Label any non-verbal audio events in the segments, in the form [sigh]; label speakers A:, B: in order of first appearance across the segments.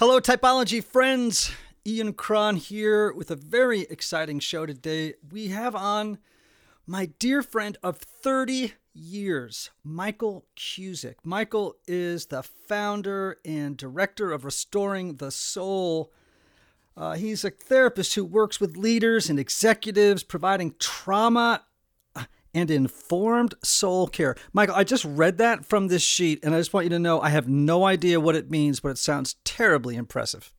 A: Hello, typology friends. Ian Cron here with a very exciting show today. We have on my dear friend of 30 years, Michael Cusick. Michael is the founder and director of Restoring the Soul. Uh, he's a therapist who works with leaders and executives, providing trauma and informed soul care. Michael, I just read that from this sheet, and I just want you to know I have no idea what it means, but it sounds terribly impressive.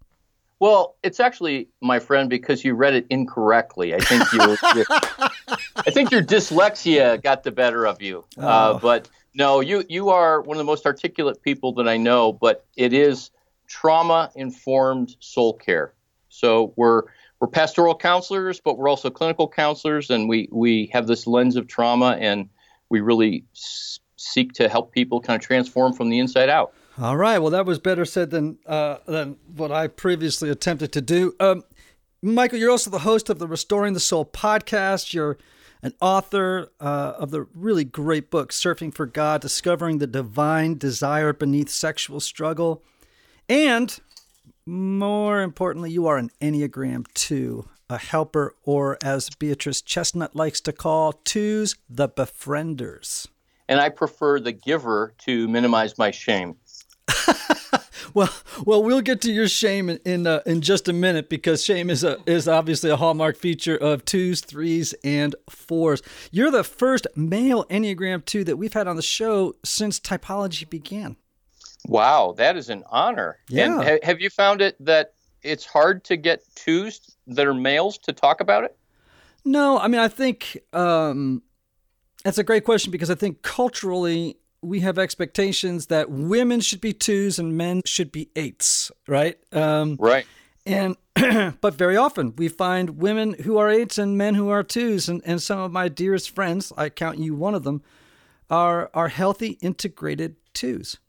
B: Well, it's actually, my friend, because you read it incorrectly. I think you, [laughs] I think your dyslexia got the better of you. Uh, oh. Uh, but no, you you are one of the most articulate people that I know. But it is trauma informed soul care. So we're we're pastoral counselors, but we're also clinical counselors, and we we have this lens of trauma, and we really s- seek to help people kind of transform from the inside out.
A: All right. Well, that was better said than uh, than what I previously attempted to do. Um, Michael, you're also the host of the Restoring the Soul podcast. You're an author uh, of the really great book, Surfing for God Discovering the Divine Desire Beneath Sexual Struggle. And more importantly, you are an Enneagram 2, a helper, or as Beatrice Chestnut likes to call, twos, the befrienders.
B: And I prefer the giver to minimize my shame. [laughs]
A: well, well, we'll get to your shame in in, uh, in, just a minute because shame is a is obviously a hallmark feature of twos, threes, and fours. You're the first male Enneagram two that we've had on the show since typology began.
B: Wow, that is an honor.
A: Yeah.
B: And ha- have you found it that it's hard to get twos that are males to talk about it?
A: No, I mean, I think um, that's a great question because I think culturally we have expectations that women should be twos and men should be eights, right?
B: Um, right.
A: And [clears throat] but very often we find women who are eights and men who are twos, and, and some of my dearest friends, I count you one of them, are are healthy integrated twos.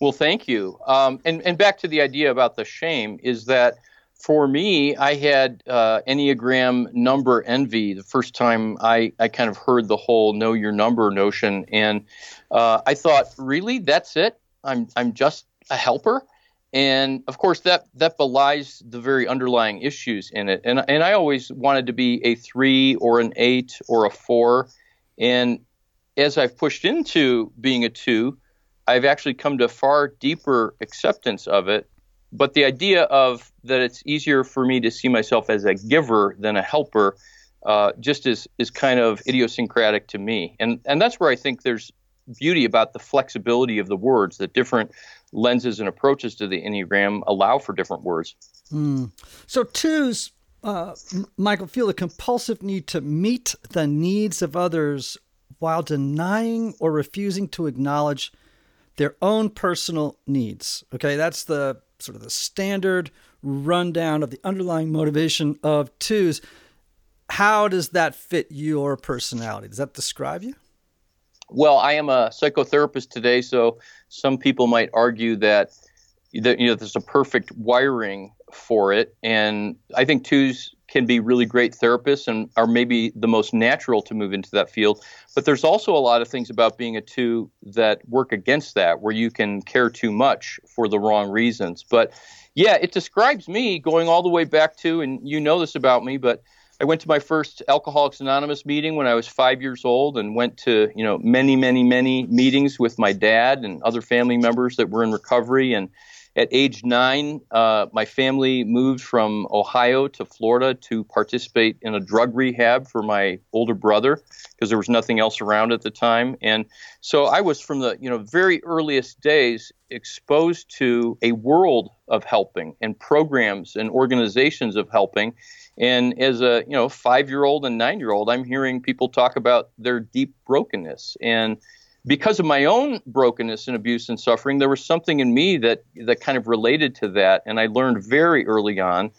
B: Well, thank you. Um, and and back to the idea about the shame is that for me, I had uh, Enneagram number envy the first time I, I kind of heard the whole know your number notion. And uh, I thought, really, that's it? I'm, I'm just a helper? And of course, that, that belies the very underlying issues in it. And, and I always wanted to be a three or an eight or a four. And as I've pushed into being a two, I've actually come to far deeper acceptance of it. But the idea of that it's easier for me to see myself as a giver than a helper uh, just is is kind of idiosyncratic to me, and and that's where I think there's beauty about the flexibility of the words that different lenses and approaches to the enneagram allow for different words.
A: Mm. So twos, uh, Michael, feel a compulsive need to meet the needs of others while denying or refusing to acknowledge their own personal needs. Okay, that's the sort of the standard rundown of the underlying motivation of twos. How does that fit your personality? Does that describe you?
B: Well, I am a psychotherapist today, so some people might argue that that you know there's a perfect wiring for it, and I think twos can be really great therapists and are maybe the most natural to move into that field. But there's also a lot of things about being a two that work against that, where you can care too much for the wrong reasons. But yeah, it describes me going all the way back to, and you know this about me, but I went to my first Alcoholics Anonymous meeting when I was five years old, and went to you know many, many, many meetings with my dad and other family members that were in recovery, and at age nine, uh, my family moved from Ohio to Florida to participate in a drug rehab for my older brother because there was nothing else around at the time. And so I was from the you know very earliest days exposed to a world of helping and programs and organizations of helping. And as a you know five year old and nine year old, I'm hearing people talk about their deep brokenness and because of my own brokenness and abuse and suffering, there was something in me that that kind of related to that, and I learned very early on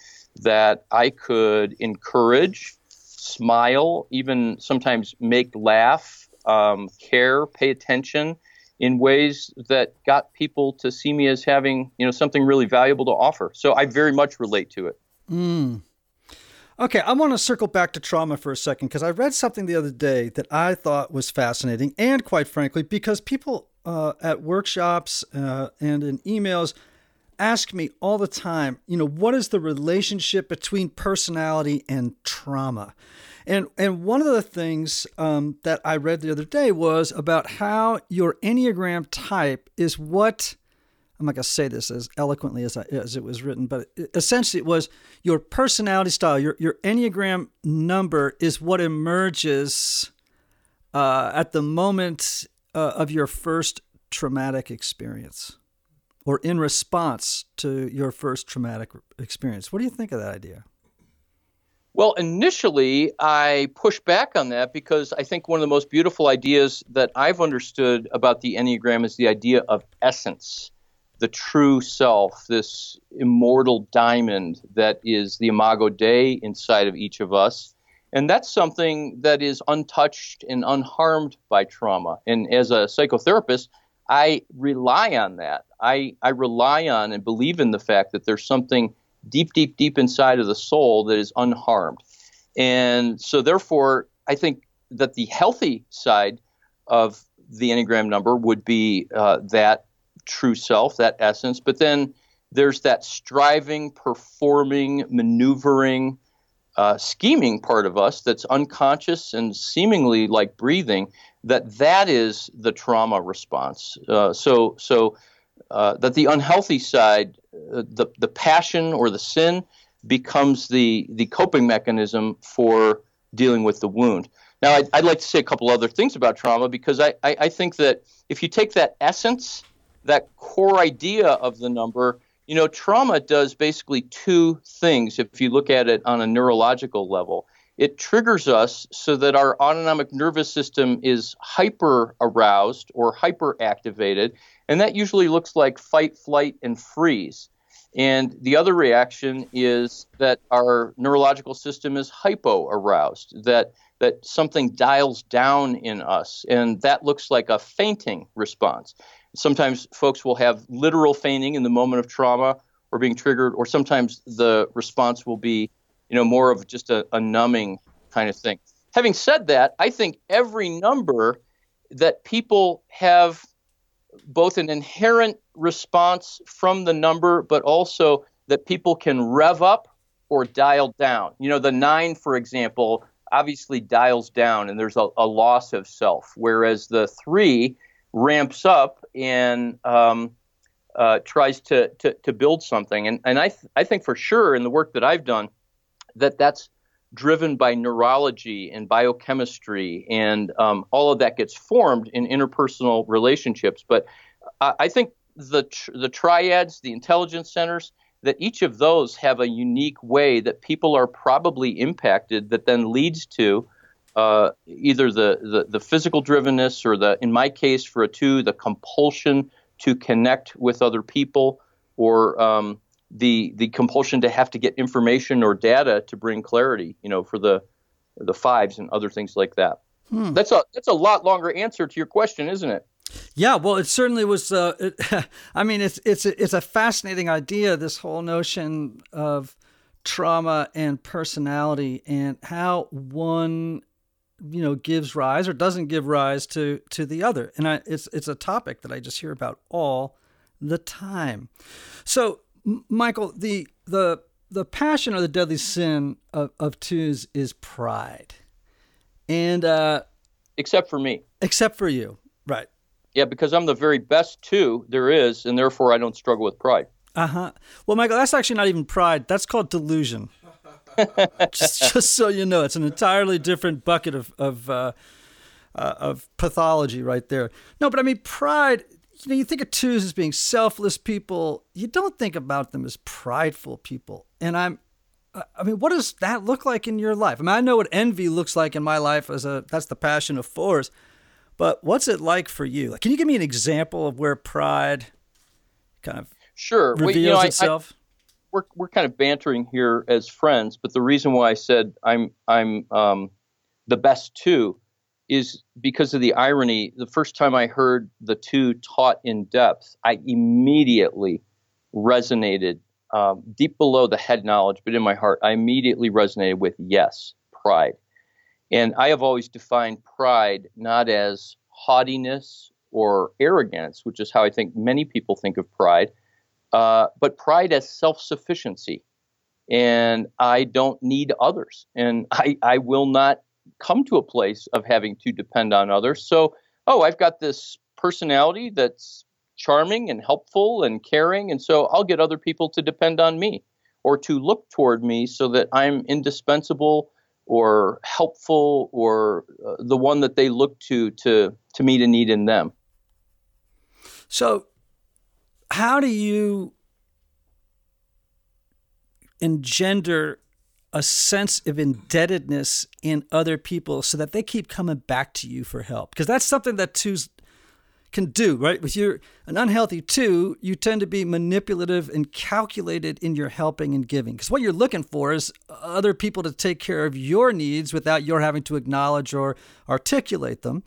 B: that I could encourage, smile, even sometimes make laugh, um, care, pay attention in ways that got people to see me as having you know something really valuable to offer. So I very much relate to it.
A: Mm. Okay, I want to circle back to trauma for a second because I read something the other day that I thought was fascinating, and quite frankly, because people uh, at workshops uh, and in emails ask me all the time, you know, what is the relationship between personality and trauma? And and one of the things um, that I read the other day was about how your Enneagram type is what I'm not going to say this as eloquently as, I, as it was written, but essentially it was your personality style, your, your Enneagram number is what emerges uh, at the moment uh, of your first traumatic experience or in response to your first traumatic experience. What do you think of that idea?
B: Well, initially, I pushed back on that because I think one of the most beautiful ideas that I've understood about the Enneagram is the idea of essence the true self, this immortal diamond that is the imago Dei inside of each of us. And that's something that is untouched and unharmed by trauma. And as a psychotherapist, I rely on that. I, I rely on and believe in the fact that there's something deep, deep, deep inside of the soul that is unharmed. And so, therefore, I think that the healthy side of the Enneagram number would be uh, that true self, that essence. But then there's that striving, performing, maneuvering, uh, scheming part of us that's unconscious and seemingly like breathing. That that is the trauma response. Uh, so so uh, that the unhealthy side, uh, the the passion or the sin, becomes the the coping mechanism for dealing with the wound. Now, I'd, I'd like to say a couple other things about trauma because I, I, I think that if you take that essence that core idea of the number, you know, trauma does basically two things if you look at it on a neurological level. It triggers us so that our autonomic nervous system is hyper aroused or hyper activated, and that usually looks like fight, flight, and freeze. And the other reaction is that our neurological system is hypo aroused, that, that something dials down in us, and that looks like a fainting response. Sometimes folks will have literal fainting in the moment of trauma or being triggered, or sometimes the response will be, you know, more of just a, a numbing kind of thing. Having said that, I think every number that people have both an inherent response from the number, but also that people can rev up or dial down. You know, the nine, for example, obviously dials down and there's a, a loss of self, whereas the three ramps up and um, uh, tries to, to, to build something. And, and I, th- I think for sure in the work that I've done that that's driven by neurology and biochemistry, and um, all of that gets formed in interpersonal relationships. But I, I think the tr- the triads, the intelligence centers, that each of those have a unique way that people are probably impacted that then leads to uh, either the, the, the physical drivenness or the, in my case, for a two, the compulsion to connect with other people or um, the the compulsion to have to get information or data to bring clarity. You know, for the the fives and other things like that. Hmm. That's a that's a lot longer answer to your question, isn't it?
A: Yeah, well, it certainly was. Uh, it, [laughs] I mean, it's it's it's a fascinating idea. This whole notion of trauma and personality and how one you know gives rise or doesn't give rise to to the other. And I, it's it's a topic that i just hear about all the time. So michael the the the passion or the deadly sin of, of twos is pride. And uh
B: except for me.
A: Except for you. Right.
B: Yeah because i'm the very best two there is and therefore i don't struggle with pride.
A: Uh-huh. Well michael that's actually not even pride. That's called delusion just, just so you know, it's an entirely different bucket of of uh, uh, of pathology right there. No, but I mean, pride. You know, you think of twos as being selfless people. You don't think about them as prideful people. And I'm, I mean, what does that look like in your life? I mean, I know what envy looks like in my life as a that's the passion of fours, But what's it like for you? Like, can you give me an example of where pride kind of
B: sure
A: reveals
B: well, you know,
A: itself?
B: I, I, we're we're kind of bantering here as friends, but the reason why I said I'm I'm um, the best two is because of the irony. The first time I heard the two taught in depth, I immediately resonated um, deep below the head knowledge, but in my heart, I immediately resonated with yes, pride. And I have always defined pride not as haughtiness or arrogance, which is how I think many people think of pride, uh, but pride as self sufficiency. And I don't need others. And [laughs] I, I will not come to a place of having to depend on others. So, oh, I've got this personality that's charming and helpful and caring. And so I'll get other people to depend on me or to look toward me so that I'm indispensable or helpful or uh, the one that they look to to to meet a need in them.
A: So how do you engender a sense of indebtedness in other people so that they keep coming back to you for help? Because that's something that twos can do right? With your an unhealthy two you tend to be manipulative and calculated in your helping and giving. Because what you're looking for is other people to take care of your needs without your having to acknowledge or articulate them.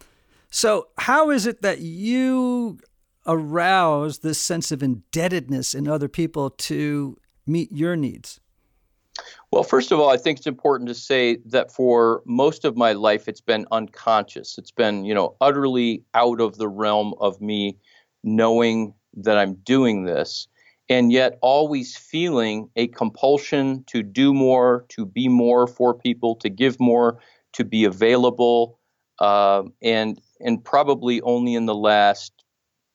A: So how is it that you arouse this sense of indebtedness in other people to meet your needs
B: well, first of all, I think it's important to say that for most of my life, it's been unconscious. It's been, you know, utterly out of the realm of me knowing that I'm doing this, and yet always feeling a compulsion to do more, to be more for people, to give more, to be available, uh, and and probably only in the last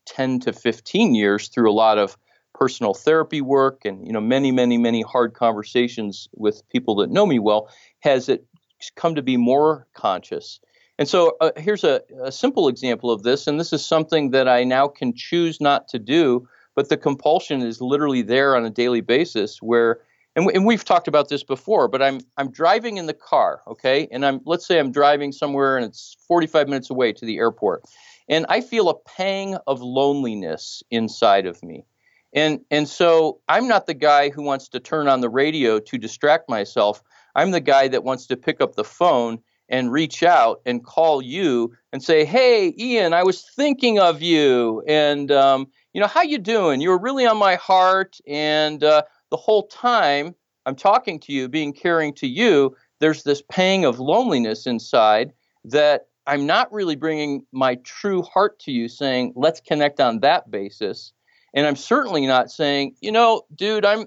B: 10 to 15 years through a lot of personal therapy work and you know many many many hard conversations with people that know me well has it come to be more conscious. And so uh, here's a, a simple example of this and this is something that i now can choose not to do but the compulsion is literally there on a daily basis where and, and we've talked about this before but i'm i'm driving in the car okay? And i'm let's say i'm driving somewhere and it's 45 minutes away to the airport and i feel a pang of loneliness inside of me and and so I'm not the guy who wants to turn on the radio to distract myself. I'm the guy that wants to pick up the phone and reach out and call you and say, "Hey, Ian, I was thinking of you, and um, you know how you doing? You were really on my heart, and uh, the whole time I'm talking to you, being caring to you, there's this pang of loneliness inside that I'm not really bringing my true heart to you, saying, let's connect on that basis. And I'm certainly not saying, you know, dude, I'm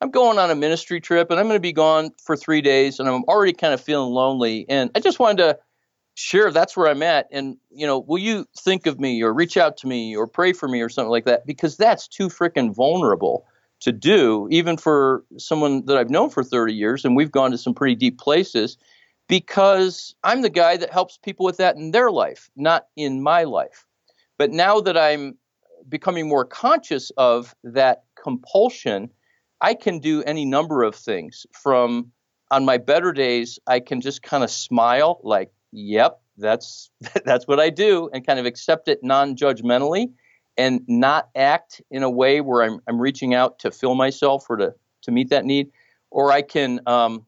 B: I'm going on a ministry trip and I'm going to be gone for 3 days and I'm already kind of feeling lonely. And I just wanted to share that's where I'm at. And you know, will you think of me or reach out to me or pray for me or something like that? Because that's too freaking vulnerable to do even for someone that I've known for 30 years and we've gone to some pretty deep places because I'm the guy that helps people with that in their life, not in my life. But now that I'm becoming more conscious of that compulsion, I can do any number of things. From on my better days, I can just kind of smile, like, "Yep, that's [laughs] that's what I do," and kind of accept it non-judgmentally, and not act in a way where I'm I'm reaching out to fill myself or to to meet that need. Or I can um,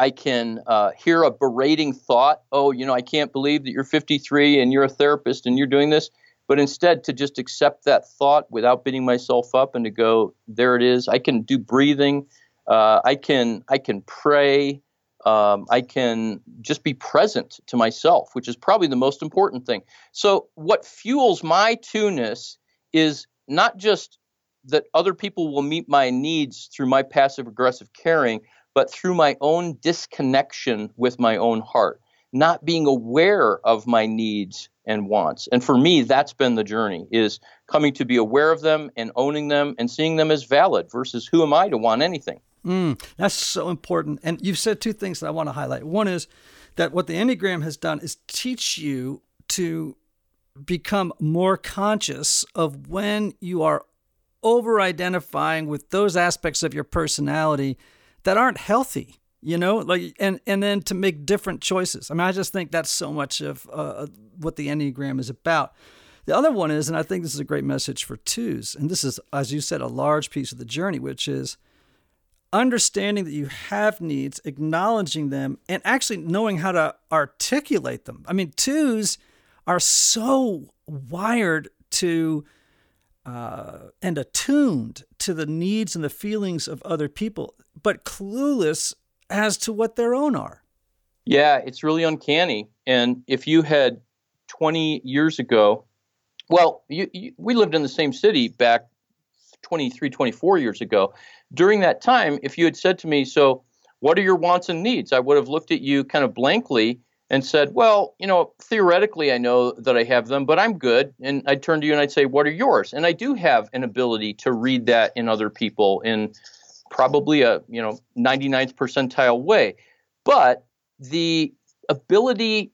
B: I can uh, hear a berating thought. Oh, you know, I can't believe that you're 53 and you're a therapist and you're doing this but instead to just accept that thought without beating myself up and to go there it is. I can do breathing. Uh, i can i can pray. Um, i can just be present to myself which is probably the most important thing. So what fuels my two-ness is not just that other people will meet my needs through my passive aggressive caring but through my own disconnection with my own heart not being aware of my needs and wants. And for me, that's been the journey is coming to be aware of them and owning them and seeing them as valid versus who am I to want anything.
A: Mm, that's so important. And you've said two things that I want to highlight. One is that what the Enneagram has done is teach you to become more conscious of when you are over identifying with those aspects of your personality that aren't healthy you know like and and then to make different choices. I mean i just think that's so much of uh, what the enneagram is about. The other one is and i think this is a great message for twos and this is as you said a large piece of the journey which is understanding that you have needs acknowledging them and actually knowing how to articulate them. I mean twos are so wired to uh, and attuned to the needs and the feelings of other people, but clueless as to what their own are.
B: Yeah, it's really uncanny. And if you had 20 years ago, well, you, you, we lived in the same city back 23, 24 years ago. During that time, if you had said to me, So, what are your wants and needs? I would have looked at you kind of blankly and said, Well, you know, theoretically, I know that I have them, but I'm good. And I'd turn to you and I'd say, What are yours? And I do have an ability to read that in other people in probably a, you know, 99th percentile way. But the ability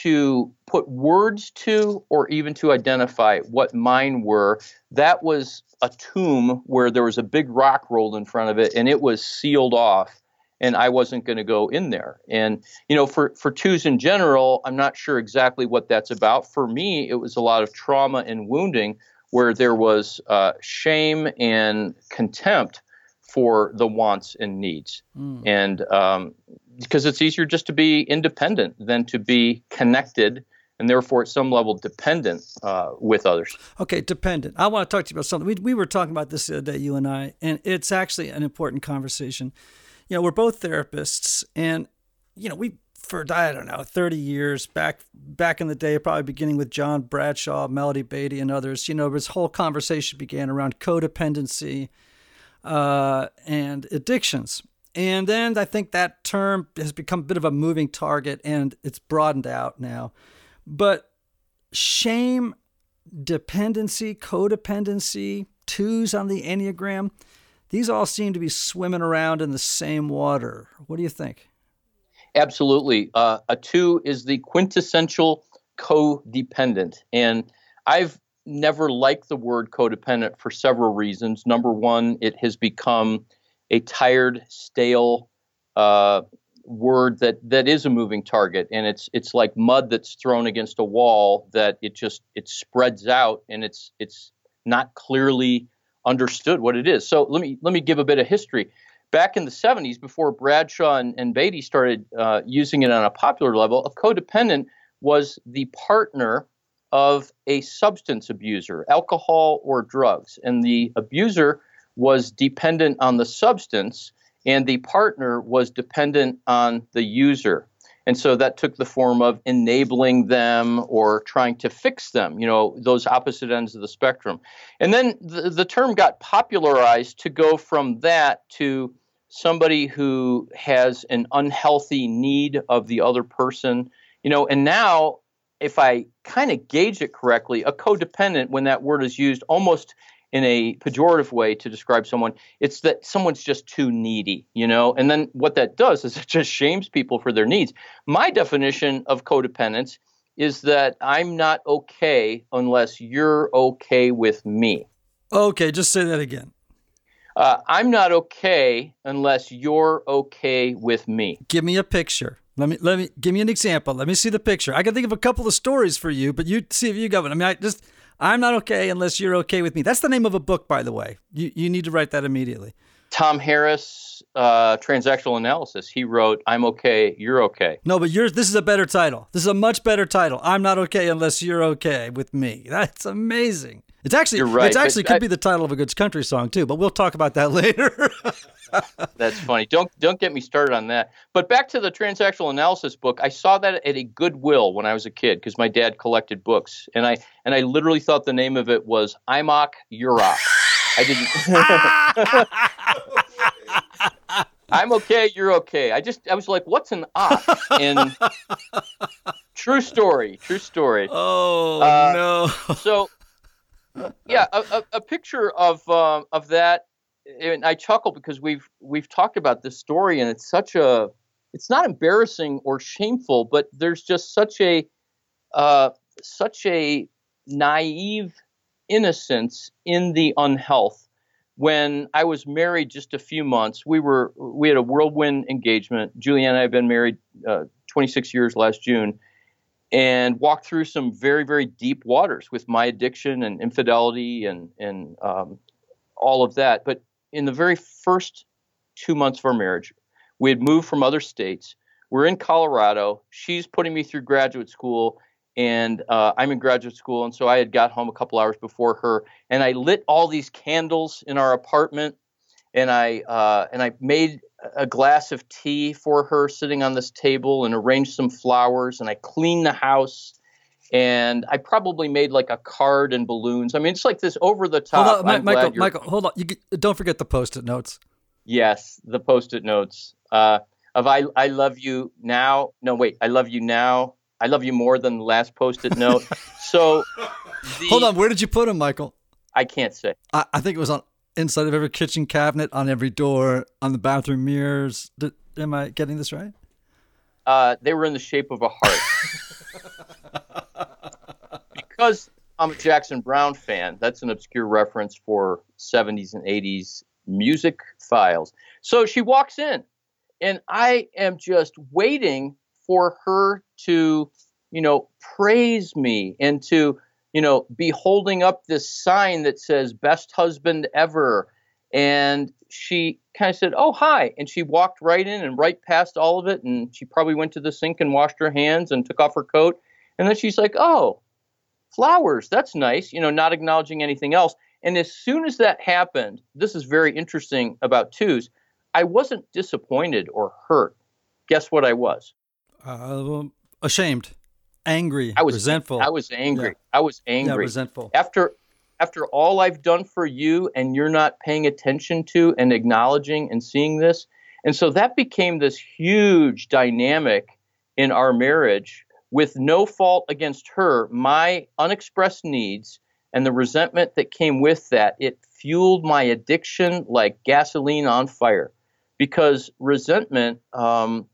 B: to put words to or even to identify what mine were, that was a tomb where there was a big rock rolled in front of it and it was sealed off and I wasn't going to go in there. And you know, for for twos in general, I'm not sure exactly what that's about. For me, it was a lot of trauma and wounding where there was uh, shame and contempt for the wants and needs, mm. and um, because it's easier just to be independent than to be connected and therefore at some level dependent uh, with others.
A: Okay, dependent. I want to talk to you about something. We, we were talking about this the other day, you and I, and it's actually an important conversation you know, we're both therapists, and you know, we for I don't know, 30 years back back in the day, probably beginning with John Bradshaw, Melody Beattie and others. You know, this whole conversation began around codependency uh, and addictions. And then I think that term has become a bit of a moving target and it's broadened out now. But shame, dependency, codependency, twos on the Enneagram, these all seem to be swimming around in the same water. What do you think?
B: Absolutely. Uh, a two is the quintessential codependent. And I've never liked the word codependent for several reasons. Number one, it has become a tired, stale uh, word that that is a moving target, and it's it's like mud that's thrown against a wall that it just it spreads out, and it's it's not clearly understood what it is. So let me let me give a bit of history. Back in the 70s, before Bradshaw and, and Beattie started uh, using it on a popular level, a codependent was the partner of a substance abuser, alcohol or drugs, and the abuser was dependent on the substance, and the partner was dependent on the user. And so that took the form of enabling them or trying to fix them, you know, those opposite ends of the spectrum. And then the, the term got popularized to go from that to somebody who has an unhealthy need of the other person, you know, and now if I kind of gauge it correctly, a codependent, when that word is used, almost in a pejorative way to describe someone. It's that someone's just too needy, you know? And then what that does is [laughs] it just shames people for their needs. My definition of codependence is that I'm not okay unless you're okay with me.
A: Okay, just say that again.
B: Uh, I'm not okay unless you're okay with me.
A: Give me a picture. Let me let me give me an example. Let me see the picture. I can think of a couple of stories for you, but you see if you got one. I mean, I just I'm not okay unless you're okay with me. That's the name of a book, by the way. You you need to write that immediately.
B: Tom Harris, uh, transactional analysis. He wrote, "I'm okay, you're okay."
A: No, but yours. This is a better title. This is a much better title. I'm not okay unless you're okay with me. That's amazing. It's actually, You're right. It actually could I, be the title of a good country song too, but we'll talk about that [laughs] later. [laughs]
B: That's funny. Don't don't get me started on that. But back to the transactional analysis book. I saw that at a Goodwill when I was a kid because my dad collected books, and I and I literally thought the name of it was Imok Urok. I didn't. [laughs] I'm okay. You're okay. I just I was like, what's an ock? And [laughs] true story. True story.
A: Oh uh, no.
B: so yeah, a, a, a, picture of uh, of that and I chuckle because we've we've talked about this story and it's such a it's not embarrassing or shameful, but there's just such a uh, such a naive innocence in the unhealth when I was married just a few months, we were we had a whirlwind engagement. Julianne and I have been married uh, 26 years last June, and walked through some very very deep waters with my addiction and infidelity and and um, all of that. But in the very first two months of our marriage, we had moved from other states. We're in Colorado. She's putting me through graduate school, and uh, I'm in graduate school. And so I had got home a couple hours before her, and I lit all these candles in our apartment, and I uh, and I made a glass of tea for her sitting on this table, and arranged some flowers, and I cleaned the house. And I probably made like a card and balloons. I mean, it's like this over the top.
A: Hold on, Michael, Michael, hold on. You get, don't forget the post-it notes.
B: Yes, the post-it notes. Uh, of I I love you now. No, wait, I love you now. I love you more than the last post-it note. [laughs] so,
A: the, hold on, where did you put them, Michael?
B: I can't say.
A: I, I, think it was on inside of every kitchen cabinet, on every door, on the bathroom mirrors. Did, am I getting this right?
B: Uh, they were in the shape of a heart. [laughs] because I'm a Jackson Browne fan. That's an obscure reference for 70s and 80s music files. So she walks in and I am just waiting for her to, you know, praise me and to, you know, be holding up this sign that says best husband ever. And she kind of said, Oh, hi. And she walked right in and right past all of it. And she probably went to the sink and washed her hands and took off her coat. And then she's like, Oh, flowers. That's nice. You know, not acknowledging anything else. And as soon as that happened, this is very interesting about twos. I wasn't disappointed or hurt. Guess what I was?
A: Uh, ashamed, angry,
B: I was
A: resentful.
B: I was angry. Yeah. I was angry.
A: Yeah, resentful.
B: After after all I've done for you and you're not paying attention to and acknowledging and seeing this. And so that became this huge dynamic in our marriage with no fault against her, my unexpressed needs and the resentment that came with that, it fueled my addiction like gasoline on fire because resentment um,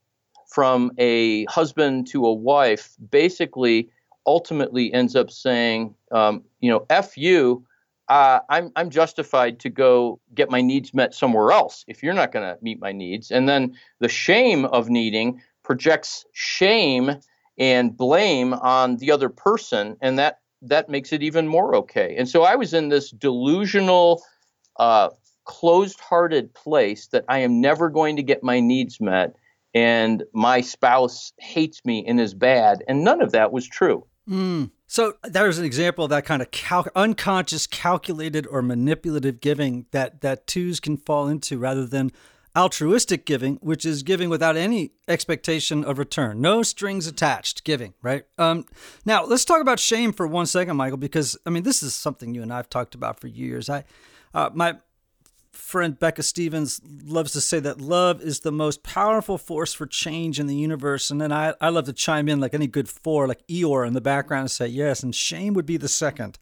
B: from a husband to a wife basically ultimately ends up saying, um, you know, F you, uh, I'm, I'm justified to go get my needs met somewhere else if you're not going to meet my needs. And then the shame of needing projects shame and blame on the other person, and that that makes it even more okay. And so I was in this delusional uh, closed hearted place that I am never going to get my needs met and my spouse hates me and is bad. And none of that was true.
A: Mm. So there's an example of that kind of cal- unconscious, calculated, or manipulative giving that that twos can fall into, rather than altruistic giving, which is giving without any expectation of return, no strings attached giving, right? Um, now let's talk about shame for one second, Michael, because I mean this is something you and I've talked about for years. I, uh, my friend Becca Stevens loves to say that love is the most powerful force for change in the universe. And then I, I love to chime in like any good four, like Eeyore in the background and say yes. And shame would be the second.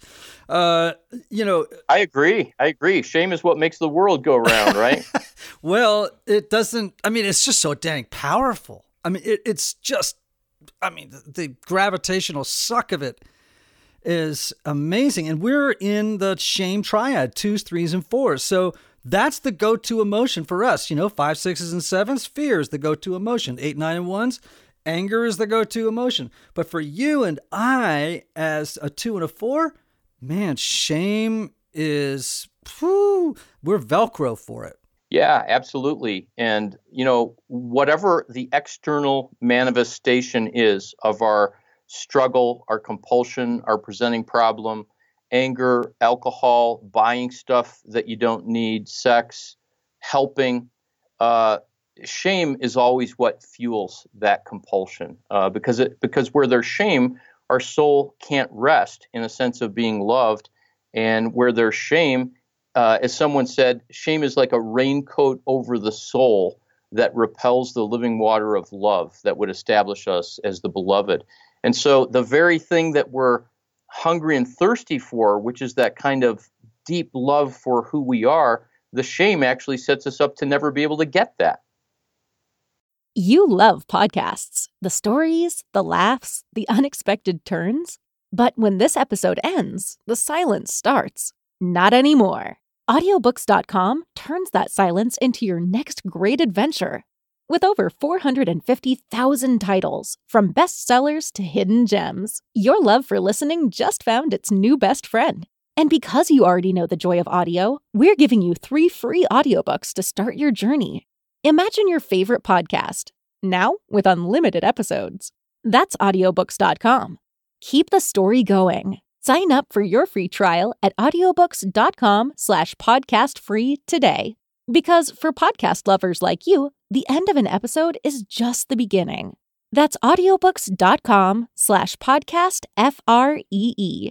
A: Uh, you know,
B: I agree. I agree. Shame is what makes the world go round, right? [laughs]
A: well, it doesn't, I mean, it's just so dang powerful. I mean, it, it's just, I mean, the, the gravitational suck of it is amazing. And we're in the shame triad twos, threes, and fours. So that's the go to emotion for us. You know, five, sixes, and sevens, fear is the go to emotion. Eight, nine, and ones, anger is the go to emotion. But for you and I, as a two and a four, man, shame is, whew, we're Velcro for it.
B: Yeah, absolutely. And, you know, whatever the external manifestation is of our struggle, our compulsion, our presenting problem, anger, alcohol, buying stuff that you don't need, sex, helping. Uh, shame is always what fuels that compulsion uh, because it because where there's shame, our soul can't rest in a sense of being loved, and where there's shame, uh, as someone said, shame is like a raincoat over the soul that repels the living water of love that would establish us as the beloved. And so the very thing that we're hungry and thirsty for, which is that kind of deep love for who we are, the shame actually sets us up to never be able to get that.
C: You love podcasts the stories, the laughs, the unexpected turns. But when this episode ends, the silence starts. Not anymore. Audiobooks.com turns that silence into your next great adventure. With over 450,000 titles, from bestsellers to hidden gems, your love for listening just found its new best friend. And because you already know the joy of audio, we're giving you three free audiobooks to start your journey. Imagine your favorite podcast, now with unlimited episodes. That's audiobooks.com. Keep the story going. Sign up for your free trial at audiobooks.com slash podcast free today. Because for podcast lovers like you, the end of an episode is just the beginning. That's audiobooks.com slash podcast F R E E.